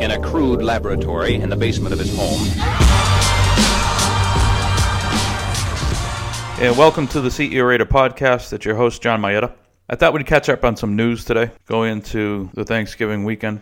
in a crude laboratory in the basement of his home. And welcome to the CEO Rater podcast. It's your host, John Mayetta. I thought we'd catch up on some news today, going into the Thanksgiving weekend.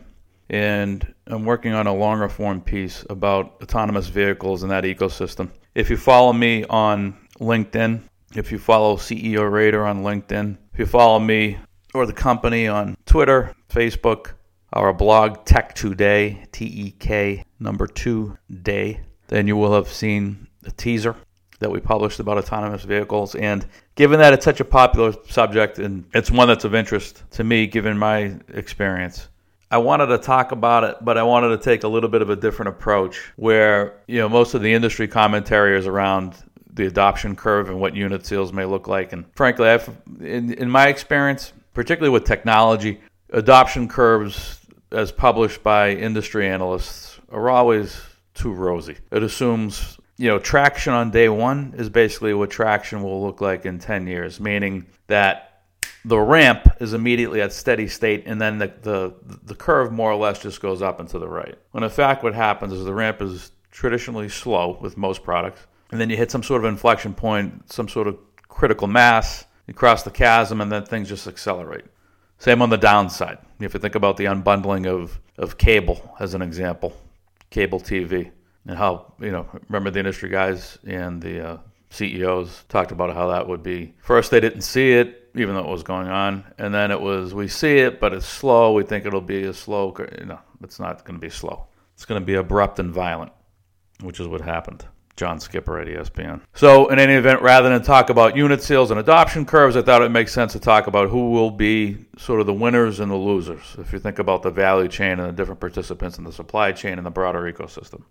And I'm working on a longer form piece about autonomous vehicles and that ecosystem. If you follow me on LinkedIn, if you follow CEO Rater on LinkedIn, if you follow me or the company on Twitter, Facebook, our blog Tech Today, T E K number two day, then you will have seen the teaser that we published about autonomous vehicles. And given that it's such a popular subject and it's one that's of interest to me, given my experience, I wanted to talk about it, but I wanted to take a little bit of a different approach where, you know, most of the industry commentary is around the adoption curve and what unit sales may look like. And frankly, I've, in, in my experience, particularly with technology, adoption curves as published by industry analysts are always too rosy. It assumes, you know, traction on day one is basically what traction will look like in 10 years, meaning that the ramp is immediately at steady state and then the, the, the curve more or less just goes up and to the right. When in fact what happens is the ramp is traditionally slow with most products and then you hit some sort of inflection point, some sort of critical mass, you cross the chasm and then things just accelerate. Same on the downside. If you think about the unbundling of, of cable as an example, cable TV, and how, you know, remember the industry guys and the uh, CEOs talked about how that would be. First, they didn't see it, even though it was going on. And then it was, we see it, but it's slow. We think it'll be a slow, you know, it's not going to be slow. It's going to be abrupt and violent, which is what happened. John Skipper at ESPN. So, in any event, rather than talk about unit sales and adoption curves, I thought it makes sense to talk about who will be sort of the winners and the losers if you think about the value chain and the different participants in the supply chain and the broader ecosystem.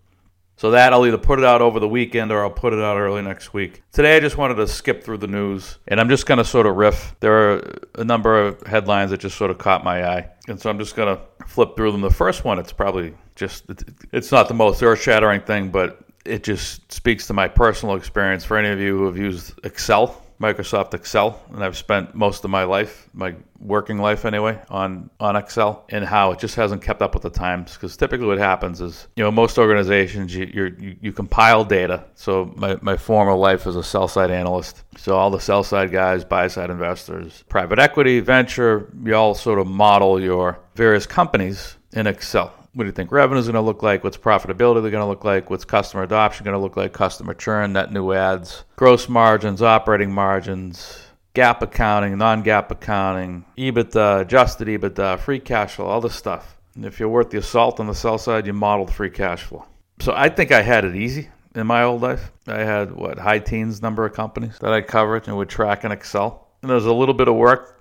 So, that I'll either put it out over the weekend or I'll put it out early next week. Today, I just wanted to skip through the news and I'm just going to sort of riff. There are a number of headlines that just sort of caught my eye. And so I'm just going to flip through them. The first one, it's probably just, it's not the most earth shattering thing, but it just speaks to my personal experience. For any of you who have used Excel, Microsoft Excel, and I've spent most of my life, my working life anyway, on on Excel, and how it just hasn't kept up with the times. Because typically, what happens is, you know, most organizations you you you compile data. So my my former life as a sell side analyst, so all the sell side guys, buy side investors, private equity, venture, you all sort of model your various companies in Excel what do you think revenue is going to look like? What's profitability going to look like? What's customer adoption going to look like? Customer churn, net new ads, gross margins, operating margins, GAAP accounting, non GAAP accounting, EBITDA, adjusted EBITDA, free cash flow, all this stuff. And if you're worth the assault on the sell side, you modeled free cash flow. So I think I had it easy in my old life. I had what high teens number of companies that I covered and would track in Excel. And there's a little bit of work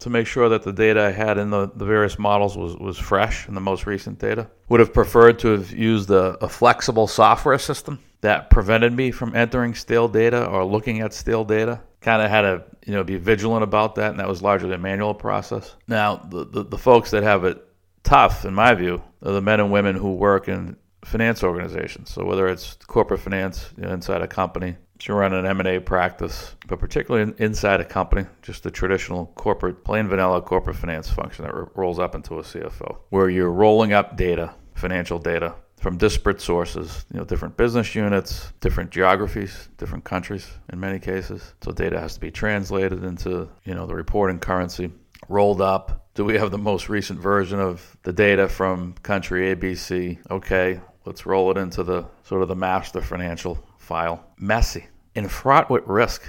to make sure that the data I had in the, the various models was, was fresh and the most recent data. Would have preferred to have used a, a flexible software system that prevented me from entering stale data or looking at stale data. Kind of had to you know be vigilant about that, and that was largely a manual process. Now, the, the, the folks that have it tough, in my view, are the men and women who work in finance organizations. So whether it's corporate finance you know, inside a company, to run an M&A practice, but particularly inside a company, just the traditional corporate, plain vanilla corporate finance function that rolls up into a CFO, where you're rolling up data, financial data from disparate sources, you know, different business units, different geographies, different countries in many cases. So data has to be translated into, you know, the reporting currency, rolled up. Do we have the most recent version of the data from country ABC? Okay, let's roll it into the sort of the master financial file. Messy and fraught with risk.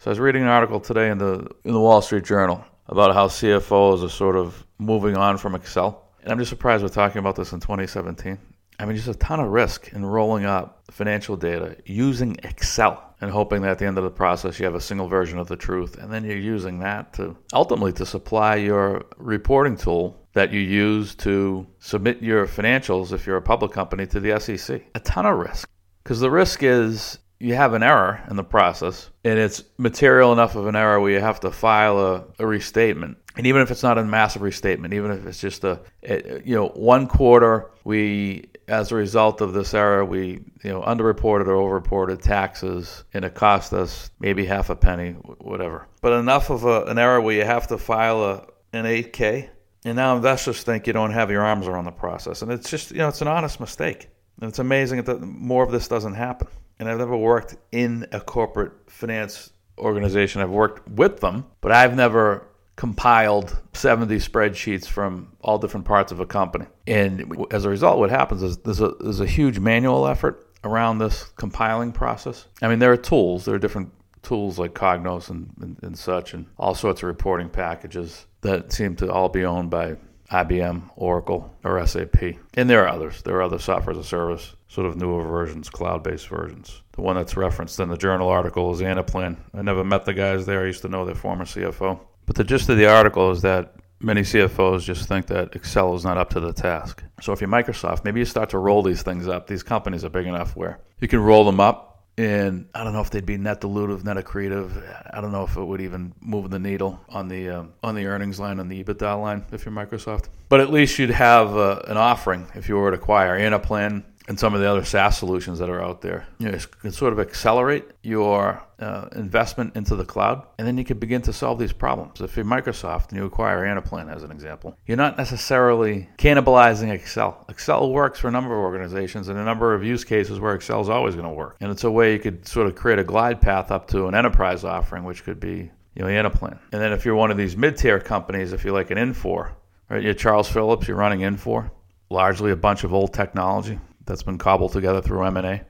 So I was reading an article today in the in the Wall Street Journal about how CFOs are sort of moving on from Excel. And I'm just surprised we're talking about this in 2017. I mean, just a ton of risk in rolling up financial data using Excel and hoping that at the end of the process you have a single version of the truth. And then you're using that to ultimately to supply your reporting tool that you use to submit your financials if you're a public company to the SEC. A ton of risk. Because the risk is you have an error in the process, and it's material enough of an error where you have to file a, a restatement. And even if it's not a massive restatement, even if it's just a, a, you know, one quarter, we, as a result of this error, we, you know, underreported or overreported taxes, and it cost us maybe half a penny, whatever. But enough of a, an error where you have to file a, an 8K And now investors think you don't have your arms around the process. And it's just, you know, it's an honest mistake. And it's amazing that more of this doesn't happen. And I've never worked in a corporate finance organization. I've worked with them, but I've never compiled 70 spreadsheets from all different parts of a company. And as a result, what happens is there's a, there's a huge manual effort around this compiling process. I mean, there are tools, there are different tools like Cognos and, and, and such, and all sorts of reporting packages that seem to all be owned by IBM, Oracle, or SAP. And there are others. There are other software as a service, sort of newer versions, cloud based versions. The one that's referenced in the journal article is Anaplan. I never met the guys there. I used to know their former CFO. But the gist of the article is that many CFOs just think that Excel is not up to the task. So if you're Microsoft, maybe you start to roll these things up. These companies are big enough where you can roll them up. And I don't know if they'd be net dilutive, net accretive. I don't know if it would even move the needle on the uh, on the earnings line, on the EBITDA line, if you're Microsoft. But at least you'd have uh, an offering if you were to acquire Anaplan, and some of the other SaaS solutions that are out there. You know, can sort of accelerate your uh, investment into the cloud, and then you can begin to solve these problems. If you're Microsoft and you acquire Anaplan, as an example, you're not necessarily cannibalizing Excel. Excel works for a number of organizations and a number of use cases where Excel is always going to work. And it's a way you could sort of create a glide path up to an enterprise offering, which could be you know, Anaplan. And then if you're one of these mid-tier companies, if you're like an Infor, right, you're Charles Phillips, you're running Infor, largely a bunch of old technology that's been cobbled together through M&A.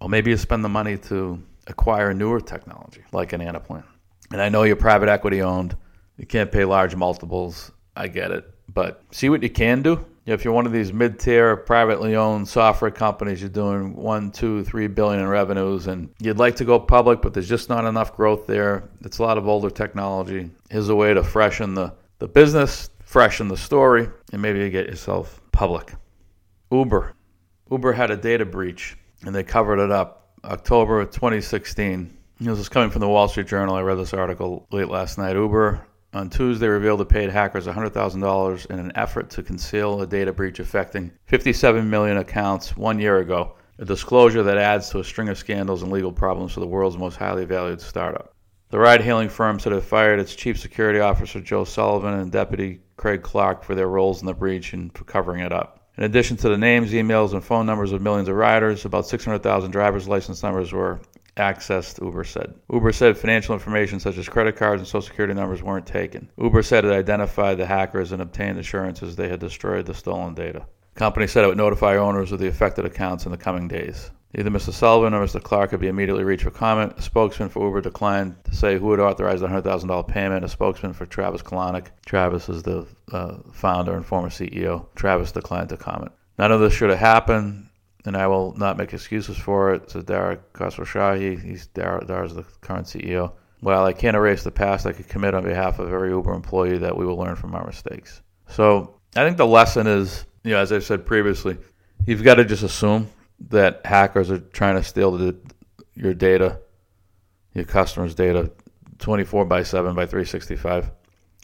Or maybe you spend the money to acquire newer technology like an Anaplan. And I know you're private equity owned. You can't pay large multiples. I get it. But see what you can do. If you're one of these mid-tier privately owned software companies, you're doing one, two, three billion in revenues, and you'd like to go public, but there's just not enough growth there. It's a lot of older technology. Here's a way to freshen the, the business, freshen the story, and maybe you get yourself public. Uber. Uber had a data breach and they covered it up October of 2016. This is coming from the Wall Street Journal. I read this article late last night. Uber on Tuesday revealed it paid hackers $100,000 in an effort to conceal a data breach affecting 57 million accounts one year ago, a disclosure that adds to a string of scandals and legal problems for the world's most highly valued startup. The ride hailing firm said it fired its chief security officer, Joe Sullivan, and deputy Craig Clark for their roles in the breach and for covering it up. In addition to the names, emails, and phone numbers of millions of riders, about 600,000 driver's license numbers were accessed, Uber said. Uber said financial information such as credit cards and social security numbers weren't taken. Uber said it identified the hackers and obtained assurances they had destroyed the stolen data. The company said it would notify owners of the affected accounts in the coming days. Either Mr. Sullivan or Mr. Clark could be immediately reached for comment. A spokesman for Uber declined to say who had authorized the $100,000 payment. A spokesman for Travis Kalanick. Travis is the uh, founder and former CEO. Travis declined to comment. None of this should have happened, and I will not make excuses for it, said Dara Khosrowshahi. He's Dara, Dara's the current CEO. Well, I can't erase the past, I could commit on behalf of every Uber employee that we will learn from our mistakes. So I think the lesson is, you know, as I've said previously, you've got to just assume that hackers are trying to steal the, your data, your customers' data, 24 by 7 by 365,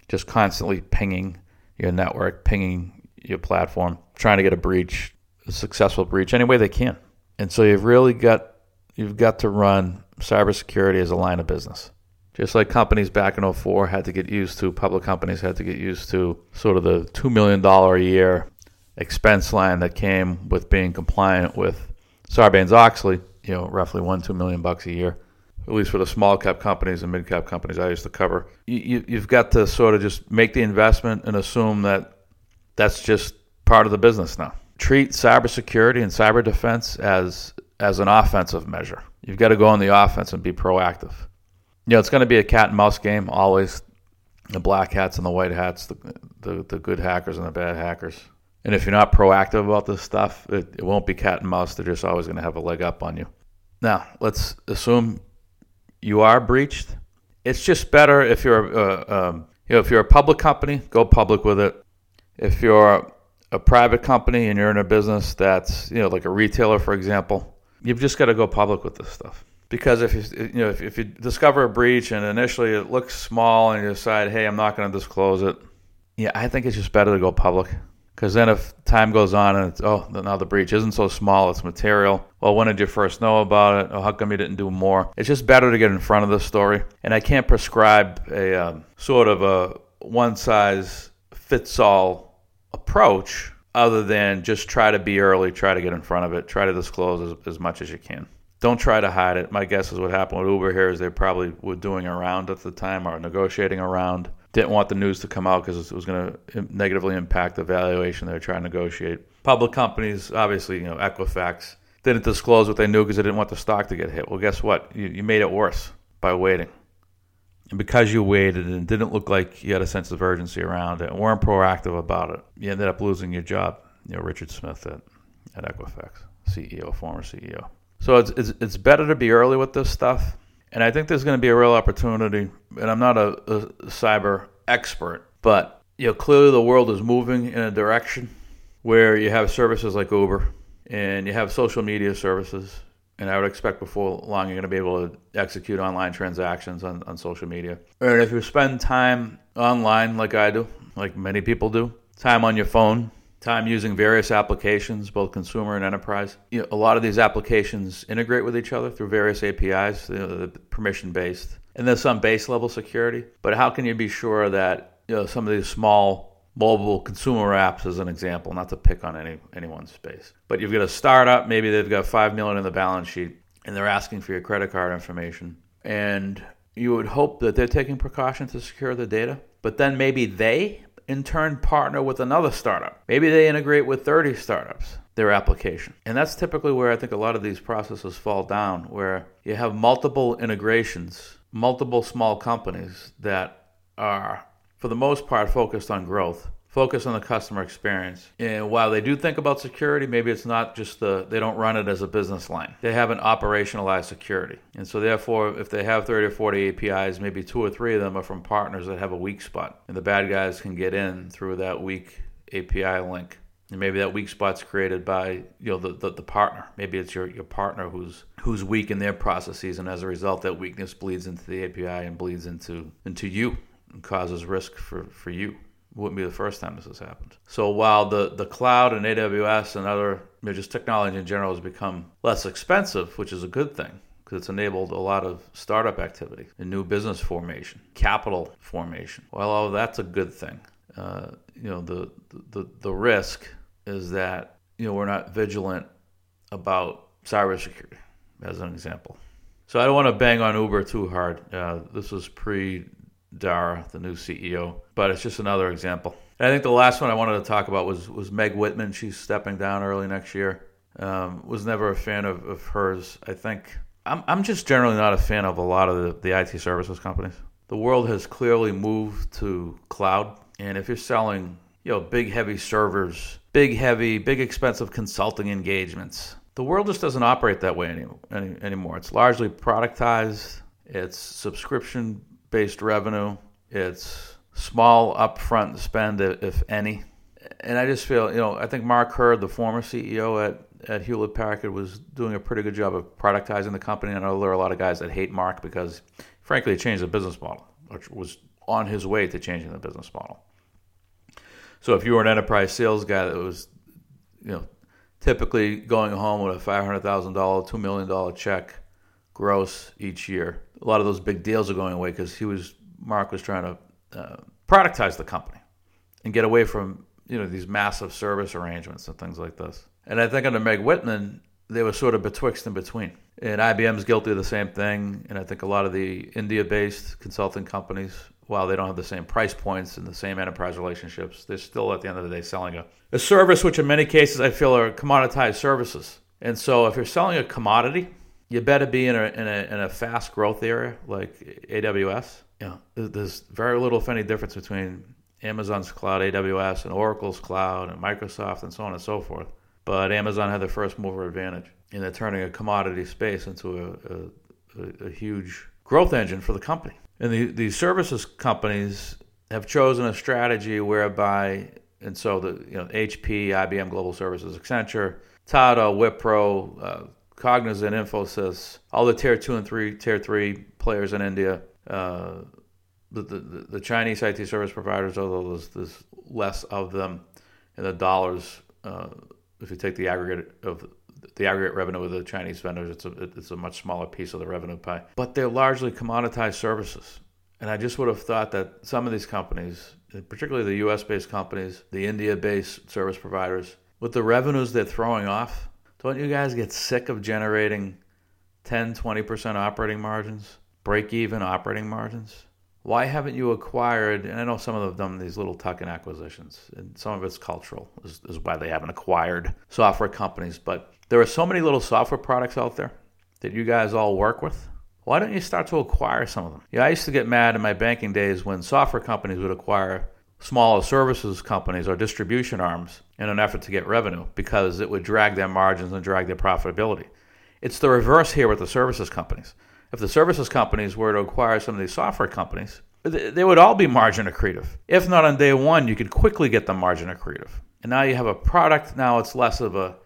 just constantly pinging your network, pinging your platform, trying to get a breach, a successful breach, any way they can. And so you've really got you've got to run cybersecurity as a line of business. Just like companies back in 04 had to get used to, public companies had to get used to sort of the $2 million a year expense line that came with being compliant with Sarbanes Oxley, you know, roughly one, two million bucks a year, at least for the small cap companies and mid cap companies I used to cover. You, have got to sort of just make the investment and assume that that's just part of the business now. Treat cybersecurity and cyber defense as as an offensive measure. You've got to go on the offense and be proactive. You know, it's going to be a cat and mouse game always. The black hats and the white hats, the, the, the good hackers and the bad hackers. And if you're not proactive about this stuff, it, it won't be cat and mouse. They're just always going to have a leg up on you. Now, let's assume you are breached. It's just better if you're, uh, um, you know, if you're a public company, go public with it. If you're a private company and you're in a business that's, you know, like a retailer, for example, you've just got to go public with this stuff. Because if you, you know, if, if you discover a breach and initially it looks small and you decide, hey, I'm not going to disclose it, yeah, I think it's just better to go public. Because then if time goes on and it's, oh, now the breach isn't so small, it's material. Well, when did you first know about it? Oh, how come you didn't do more? It's just better to get in front of the story. And I can't prescribe a um, sort of a one size fits all approach other than just try to be early, try to get in front of it, try to disclose as, as much as you can. Don't try to hide it. My guess is what happened with Uber here is they probably were doing a round at the time or negotiating around. Didn't want the news to come out because it was going to negatively impact the valuation they were trying to negotiate. Public companies, obviously, you know, Equifax, didn't disclose what they knew because they didn't want the stock to get hit. Well, guess what? You, you made it worse by waiting. And because you waited and didn't look like you had a sense of urgency around it and weren't proactive about it, you ended up losing your job. You know, Richard Smith at, at Equifax, CEO, former CEO. So it's, it's, it's better to be early with this stuff. And I think there's going to be a real opportunity. And I'm not a, a cyber expert, but you know, clearly the world is moving in a direction where you have services like Uber and you have social media services and I would expect before long you're going to be able to execute online transactions on, on social media. And if you spend time online like I do, like many people do, time on your phone, time using various applications, both consumer and enterprise, you know, a lot of these applications integrate with each other through various APIs, you know, permission based. And there's some base level security, but how can you be sure that you know, some of these small mobile consumer apps as an example, not to pick on any anyone's space. But you've got a startup, maybe they've got five million in the balance sheet, and they're asking for your credit card information, and you would hope that they're taking precaution to secure the data. But then maybe they, in turn, partner with another startup. Maybe they integrate with 30 startups their application. And that's typically where I think a lot of these processes fall down, where you have multiple integrations, multiple small companies that are for the most part, focused on growth, focus on the customer experience. And while they do think about security, maybe it's not just the, they don't run it as a business line. They haven't operationalized security. And so, therefore, if they have 30 or 40 APIs, maybe two or three of them are from partners that have a weak spot. And the bad guys can get in through that weak API link. And maybe that weak spot's created by you know the, the, the, partner. Maybe it's your, your partner who's who's weak in their processes, and as a result, that weakness bleeds into the API and bleeds into into you and causes risk for, for you. Wouldn't be the first time this has happened. So while the, the cloud and AWS and other you know, just technology in general has become less expensive, which is a good thing because it's enabled a lot of startup activity and new business formation, capital formation. Well, oh, that's a good thing. Uh, you know, the, the the risk is that you know we're not vigilant about cybersecurity, as an example. So I don't want to bang on Uber too hard. Uh, this was pre Dara, the new CEO. But it's just another example. And I think the last one I wanted to talk about was was Meg Whitman. She's stepping down early next year. Um, was never a fan of, of hers. I think I'm I'm just generally not a fan of a lot of the, the IT services companies. The world has clearly moved to cloud, and if you're selling you know big heavy servers, big heavy, big expensive consulting engagements, the world just doesn't operate that way any, any, anymore. It's largely productized. It's subscription based revenue. It's small upfront spend, if any. And I just feel, you know, I think Mark Hurd, the former CEO at, at Hewlett Packard, was doing a pretty good job of productizing the company. I know there are a lot of guys that hate Mark because, frankly, it changed the business model, which was on his way to changing the business model. So if you were an enterprise sales guy that was, you know, typically going home with a $500,000, $2 million check gross each year, a lot of those big deals are going away because he was Mark was trying to uh, productize the company and get away from you know these massive service arrangements and things like this. And I think under Meg Whitman, they were sort of betwixt and between. And IBM's guilty of the same thing. And I think a lot of the India-based consulting companies, while they don't have the same price points and the same enterprise relationships, they're still at the end of the day selling a, a service, which in many cases I feel are commoditized services. And so if you're selling a commodity, you better be in a, in a, in a fast growth area like AWS. You know, there's very little, if any, difference between Amazon's cloud, AWS, and Oracle's cloud, and Microsoft, and so on and so forth. But Amazon had the first mover advantage, and they're turning a commodity space into a, a, a huge growth engine for the company. And the, the services companies have chosen a strategy whereby, and so the you know HP, IBM Global Services, Accenture, Tata, Wipro, uh, Cognizant, Infosys, all the tier two and three, tier three players in India, uh, the, the, the Chinese IT service providers, although there's, there's less of them, and the dollars. Uh, if you take the aggregate of the aggregate revenue of the Chinese vendors, it's a it's a much smaller piece of the revenue pie. But they're largely commoditized services, and I just would have thought that some of these companies particularly the US based companies, the India based service providers, with the revenues they're throwing off, don't you guys get sick of generating 10, 20% operating margins, break even operating margins? Why haven't you acquired? And I know some of them have done these little tuck in acquisitions, and some of it's cultural, is, is why they haven't acquired software companies. But there are so many little software products out there that you guys all work with. Why don't you start to acquire some of them? Yeah, I used to get mad in my banking days when software companies would acquire smaller services companies or distribution arms in an effort to get revenue because it would drag their margins and drag their profitability. It's the reverse here with the services companies. If the services companies were to acquire some of these software companies, they would all be margin accretive. If not on day one, you could quickly get them margin accretive. And now you have a product, now it's less of a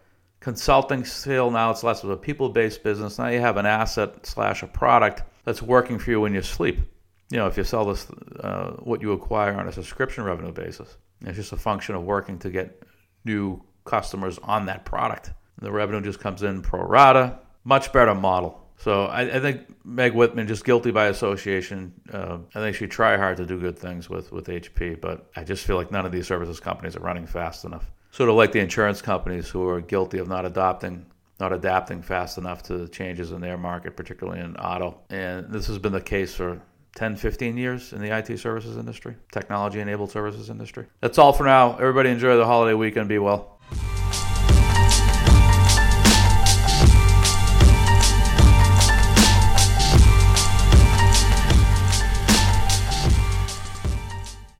consulting sale, now it's less of a people based business. Now you have an asset slash a product that's working for you when you sleep you know, if you sell this, uh, what you acquire on a subscription revenue basis, it's just a function of working to get new customers on that product. The revenue just comes in pro rata, much better model. So I, I think Meg Whitman just guilty by association. Uh, I think she try hard to do good things with with HP, but I just feel like none of these services companies are running fast enough. Sort of like the insurance companies who are guilty of not adopting not adapting fast enough to the changes in their market, particularly in auto. And this has been the case for 10, 15 years in the IT services industry, technology enabled services industry. That's all for now. Everybody enjoy the holiday weekend. Be well.